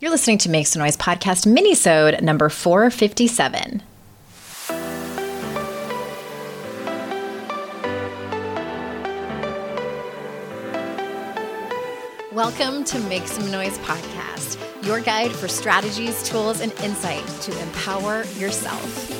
You're listening to Make Some Noise podcast minisode number 457. Welcome to Make Some Noise podcast, your guide for strategies, tools, and insight to empower yourself.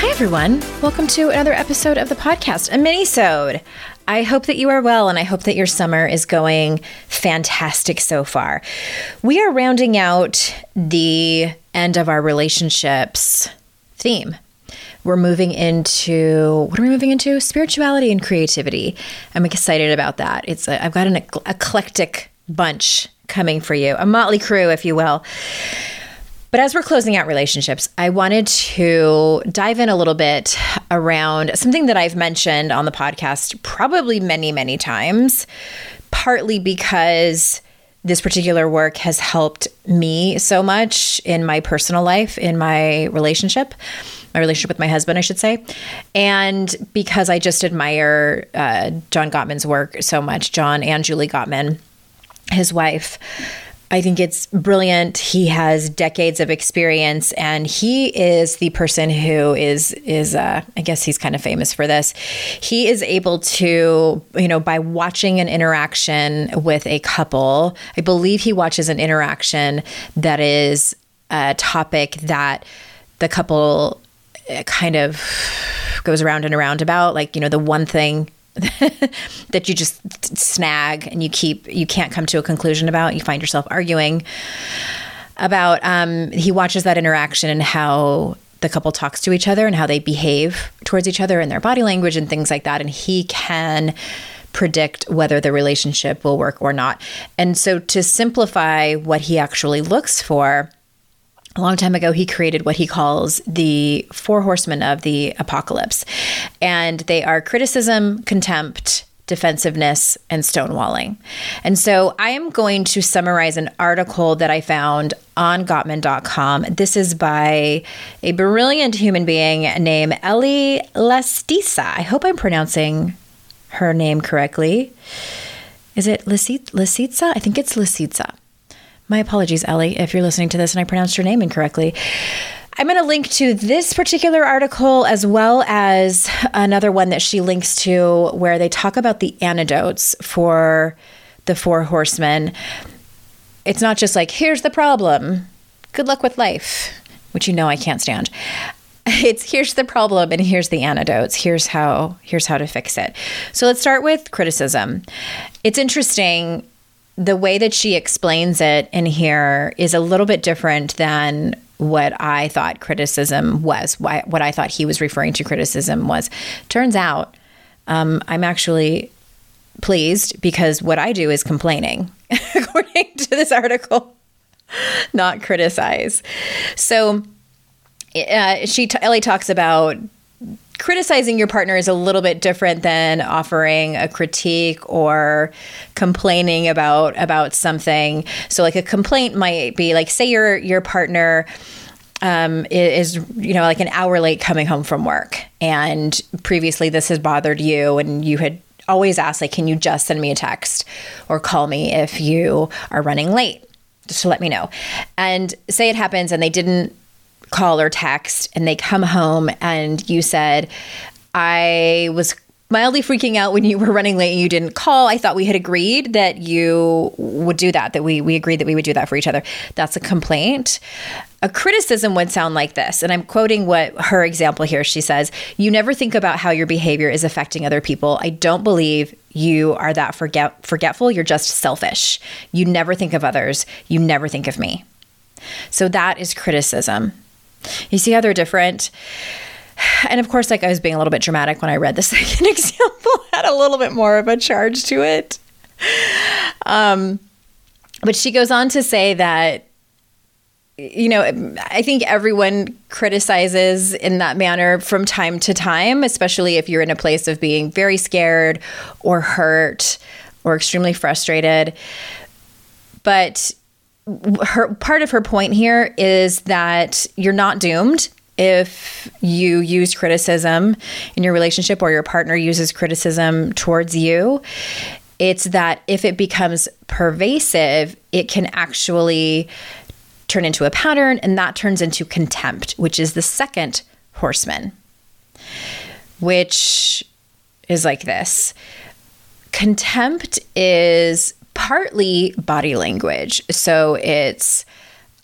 Hi, everyone. Welcome to another episode of the podcast, a mini-sode. I hope that you are well and I hope that your summer is going fantastic so far. We are rounding out the end of our relationships theme. We're moving into what are we moving into? Spirituality and creativity. I'm excited about that. It's a, I've got an eclectic bunch coming for you, a motley crew, if you will. But as we're closing out relationships, I wanted to dive in a little bit around something that I've mentioned on the podcast probably many, many times, partly because this particular work has helped me so much in my personal life, in my relationship, my relationship with my husband, I should say. And because I just admire uh, John Gottman's work so much, John and Julie Gottman his wife. I think it's brilliant. He has decades of experience, and he is the person who is is uh, I guess he's kind of famous for this. He is able to, you know, by watching an interaction with a couple. I believe he watches an interaction that is a topic that the couple uh, kind of goes around and around about, like you know, the one thing that you just snag and you keep you can't come to a conclusion about you find yourself arguing about um, he watches that interaction and how the couple talks to each other and how they behave towards each other and their body language and things like that. And he can predict whether the relationship will work or not. And so to simplify what he actually looks for a long time ago, he created what he calls the four horsemen of the apocalypse. And they are criticism, contempt, defensiveness, and stonewalling. And so I am going to summarize an article that I found on Gottman.com. This is by a brilliant human being named Ellie Lastisa. I hope I'm pronouncing her name correctly. Is it Lisitsa? I think it's Lisitsa. My apologies, Ellie, if you're listening to this and I pronounced your name incorrectly. I'm going to link to this particular article as well as another one that she links to where they talk about the antidotes for the four horsemen. It's not just like, here's the problem, good luck with life, which you know I can't stand. It's here's the problem and here's the antidotes. Here's how here's how to fix it. So let's start with criticism. It's interesting the way that she explains it in here is a little bit different than what I thought criticism was, what I thought he was referring to criticism was. Turns out um, I'm actually pleased because what I do is complaining, according to this article, not criticize. So uh, she, Ellie talks about criticizing your partner is a little bit different than offering a critique or complaining about about something. So like a complaint might be like say your your partner um, is you know like an hour late coming home from work and previously this has bothered you and you had always asked like can you just send me a text or call me if you are running late just to let me know and say it happens and they didn't call or text and they come home and you said, I was mildly freaking out when you were running late and you didn't call. I thought we had agreed that you would do that, that we, we agreed that we would do that for each other. That's a complaint. A criticism would sound like this, and I'm quoting what her example here. She says, You never think about how your behavior is affecting other people. I don't believe you are that forget- forgetful. You're just selfish. You never think of others. You never think of me. So that is criticism. You see how they're different? And of course, like I was being a little bit dramatic when I read the second example, had a little bit more of a charge to it. Um, but she goes on to say that you know, I think everyone criticizes in that manner from time to time, especially if you're in a place of being very scared or hurt or extremely frustrated. But her part of her point here is that you're not doomed if you use criticism in your relationship or your partner uses criticism towards you. It's that if it becomes pervasive, it can actually turn into a pattern, and that turns into contempt, which is the second horseman, which is like this contempt is partly body language. So it's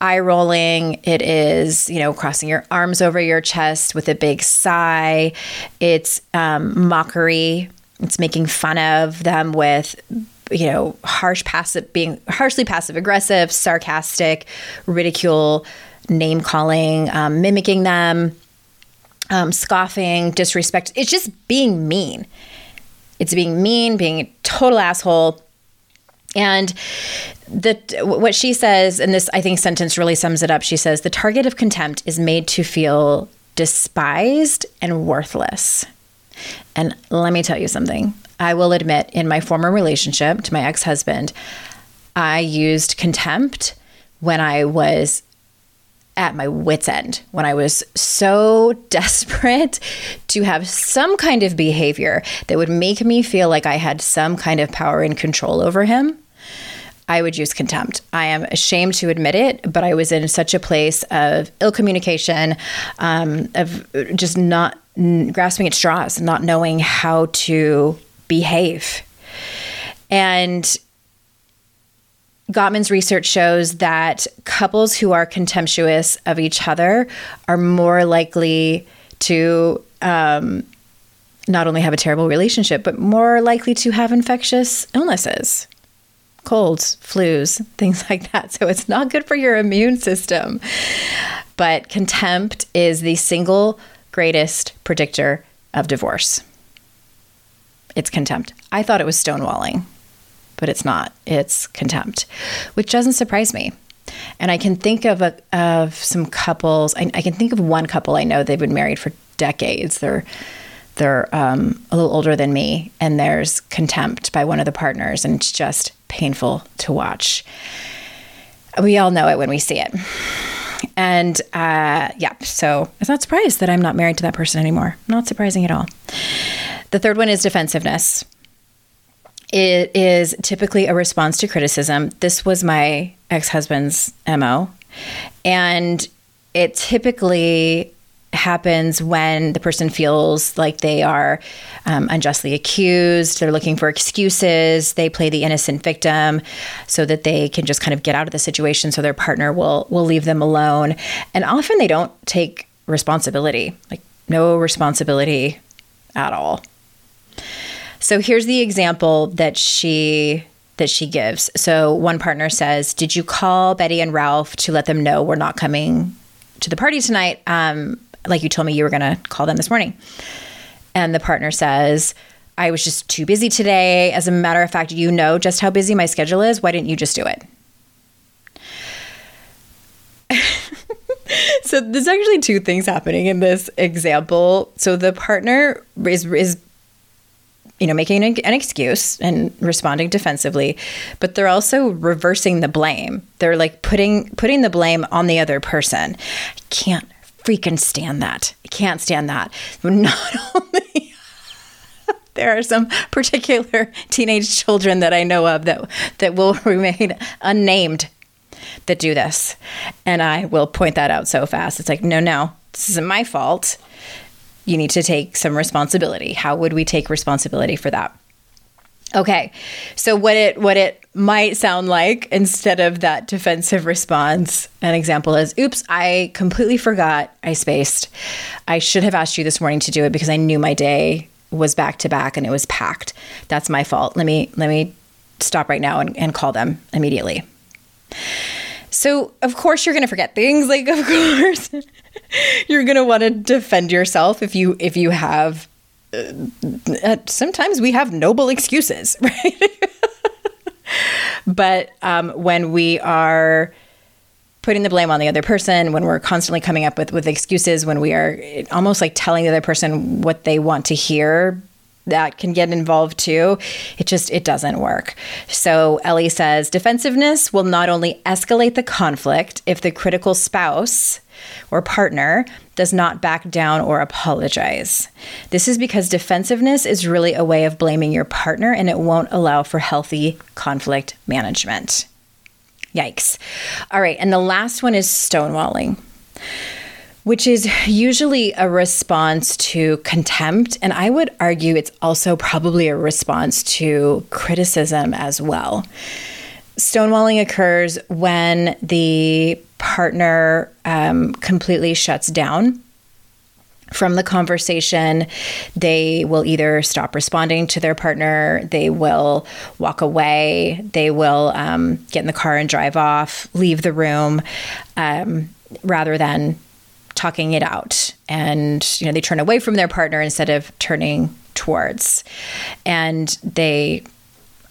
eye rolling, it is, you know, crossing your arms over your chest with a big sigh, it's um, mockery, it's making fun of them with you know, harsh passive, being harshly passive aggressive, sarcastic, ridicule, name calling, um, mimicking them, um, scoffing, disrespect. It's just being mean. It's being mean, being a total asshole. And the what she says, and this I think sentence really sums it up. She says the target of contempt is made to feel despised and worthless. And let me tell you something. I will admit, in my former relationship to my ex husband, I used contempt when I was at my wits' end, when I was so desperate to have some kind of behavior that would make me feel like I had some kind of power and control over him. I would use contempt. I am ashamed to admit it, but I was in such a place of ill communication, um, of just not grasping at straws, not knowing how to behave. And Gottman's research shows that couples who are contemptuous of each other are more likely to um, not only have a terrible relationship, but more likely to have infectious illnesses, colds, flus, things like that. So it's not good for your immune system. But contempt is the single greatest predictor of divorce it's contempt. I thought it was stonewalling, but it's not. It's contempt, which doesn't surprise me. And I can think of a, of some couples. I, I can think of one couple I know they've been married for decades. They're they're um, a little older than me, and there's contempt by one of the partners, and it's just painful to watch. We all know it when we see it. And uh, yeah, so it's not surprised that I'm not married to that person anymore. Not surprising at all. The third one is defensiveness. It is typically a response to criticism. This was my ex husband's MO. And it typically happens when the person feels like they are um, unjustly accused. They're looking for excuses. They play the innocent victim so that they can just kind of get out of the situation. So their partner will will leave them alone. And often they don't take responsibility, like no responsibility at all. So here's the example that she that she gives. So one partner says, "Did you call Betty and Ralph to let them know we're not coming to the party tonight? Um, like you told me you were going to call them this morning." And the partner says, "I was just too busy today. As a matter of fact, you know just how busy my schedule is. Why didn't you just do it?" so there's actually two things happening in this example. So the partner is is you know, making an, an, excuse and responding defensively, but they're also reversing the blame. They're like putting putting the blame on the other person. I can't freaking stand that. I can't stand that. Not only there are some particular teenage children that I know of that that will remain unnamed that do this. And I will point that out so fast. It's like, no, no, this isn't my fault you need to take some responsibility. How would we take responsibility for that? Okay. So what it what it might sound like instead of that defensive response, an example is, oops, I completely forgot I spaced. I should have asked you this morning to do it because I knew my day was back to back and it was packed. That's my fault. Let me let me stop right now and, and call them immediately. So, of course, you're going to forget things. Like, of course, you're going to want to defend yourself if you if you have. Uh, sometimes we have noble excuses, right? but um, when we are putting the blame on the other person, when we're constantly coming up with, with excuses, when we are almost like telling the other person what they want to hear, that can get involved too. It just it doesn't work. So Ellie says defensiveness will not only escalate the conflict if the critical spouse or partner does not back down or apologize. This is because defensiveness is really a way of blaming your partner and it won't allow for healthy conflict management. Yikes. All right, and the last one is stonewalling which is usually a response to contempt. And I would argue it's also probably a response to criticism as well. Stonewalling occurs when the partner um, completely shuts down from the conversation. They will either stop responding to their partner, they will walk away, they will um, get in the car and drive off, leave the room, um, rather than talking it out. And you know they turn away from their partner instead of turning towards. And they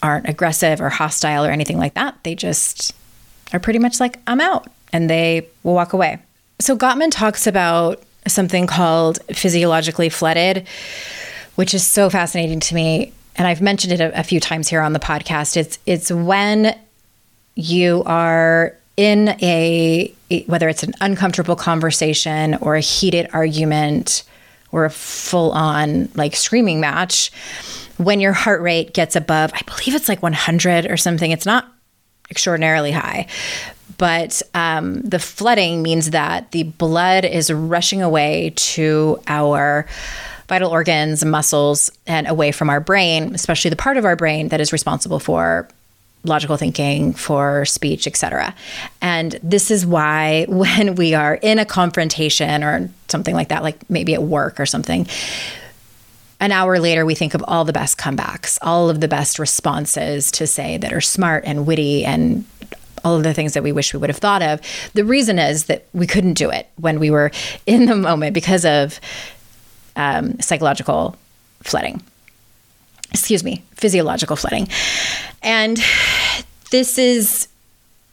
aren't aggressive or hostile or anything like that. They just are pretty much like i'm out and they will walk away. So gottman talks about something called physiologically flooded which is so fascinating to me. And i've mentioned it a, a few times here on the podcast. It's it's when you are in a whether it's an uncomfortable conversation or a heated argument or a full on like screaming match when your heart rate gets above i believe it's like 100 or something it's not extraordinarily high. But um, the flooding means that the blood is rushing away to our vital organs muscles and away from our brain especially the part of our brain that is responsible for logical thinking, for speech, etc. And this is why when we are in a confrontation or something like that, like maybe at work or something, an hour later we think of all the best comebacks, all of the best responses to say that are smart and witty and all of the things that we wish we would have thought of. The reason is that we couldn't do it when we were in the moment because of um, psychological flooding excuse me, physiological flooding. And this is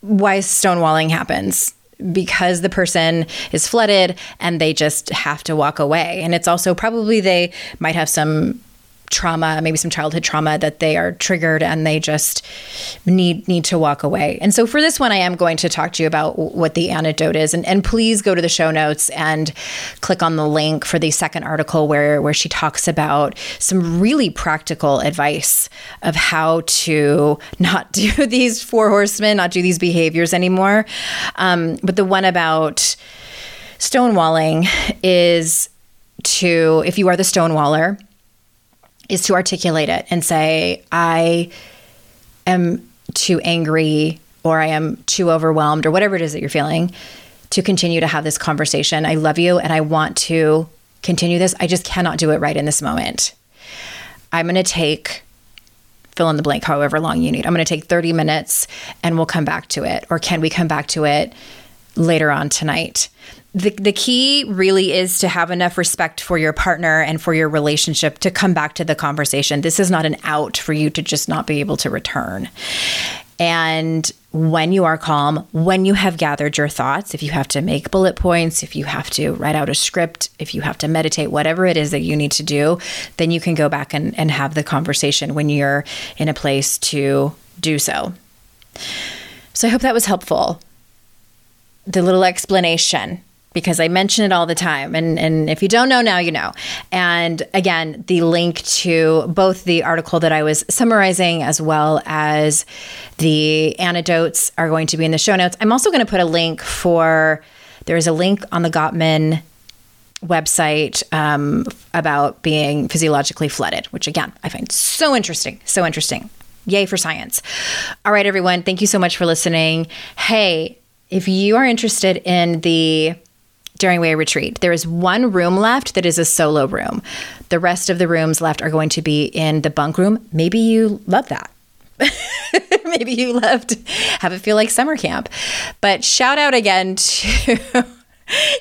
why stonewalling happens because the person is flooded and they just have to walk away. And it's also probably they might have some trauma, maybe some childhood trauma that they are triggered and they just need need to walk away. And so for this one I am going to talk to you about what the antidote is and, and please go to the show notes and click on the link for the second article where where she talks about some really practical advice of how to not do these four horsemen, not do these behaviors anymore. Um, but the one about stonewalling is to if you are the stonewaller is to articulate it and say, I am too angry or I am too overwhelmed or whatever it is that you're feeling to continue to have this conversation. I love you and I want to continue this. I just cannot do it right in this moment. I'm going to take fill in the blank however long you need. I'm going to take 30 minutes and we'll come back to it. Or can we come back to it later on tonight? The, the key really is to have enough respect for your partner and for your relationship to come back to the conversation. This is not an out for you to just not be able to return. And when you are calm, when you have gathered your thoughts, if you have to make bullet points, if you have to write out a script, if you have to meditate, whatever it is that you need to do, then you can go back and, and have the conversation when you're in a place to do so. So I hope that was helpful. The little explanation because I mention it all the time. And, and if you don't know now, you know. And again, the link to both the article that I was summarizing as well as the antidotes are going to be in the show notes. I'm also going to put a link for, there is a link on the Gottman website um, about being physiologically flooded, which again, I find so interesting. So interesting. Yay for science. All right, everyone. Thank you so much for listening. Hey, if you are interested in the Daring Way retreat. There is one room left that is a solo room. The rest of the rooms left are going to be in the bunk room. Maybe you love that. Maybe you love to have it feel like summer camp. But shout out again to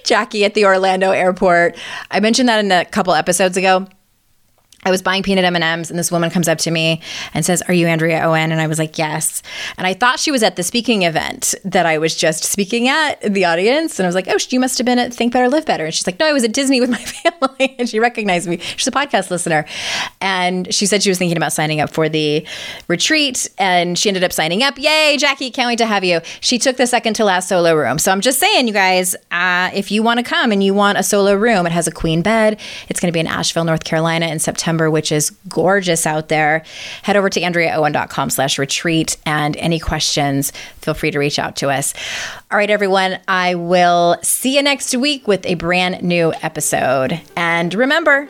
Jackie at the Orlando airport. I mentioned that in a couple episodes ago. I was buying peanut M&Ms and this woman comes up to me and says, "Are you Andrea Owen?" And I was like, "Yes." And I thought she was at the speaking event that I was just speaking at the audience and I was like, "Oh, you must have been at Think Better Live Better." And she's like, "No, I was at Disney with my family." and she recognized me. She's a podcast listener. And she said she was thinking about signing up for the retreat and she ended up signing up. Yay, Jackie, can't wait to have you. She took the second to last solo room. So I'm just saying, you guys, uh, if you want to come and you want a solo room, it has a queen bed. It's going to be in Asheville, North Carolina in September September, which is gorgeous out there, head over to andreaowen.com slash retreat. And any questions, feel free to reach out to us. All right, everyone, I will see you next week with a brand new episode. And remember,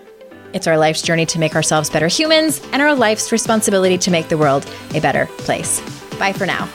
it's our life's journey to make ourselves better humans and our life's responsibility to make the world a better place. Bye for now.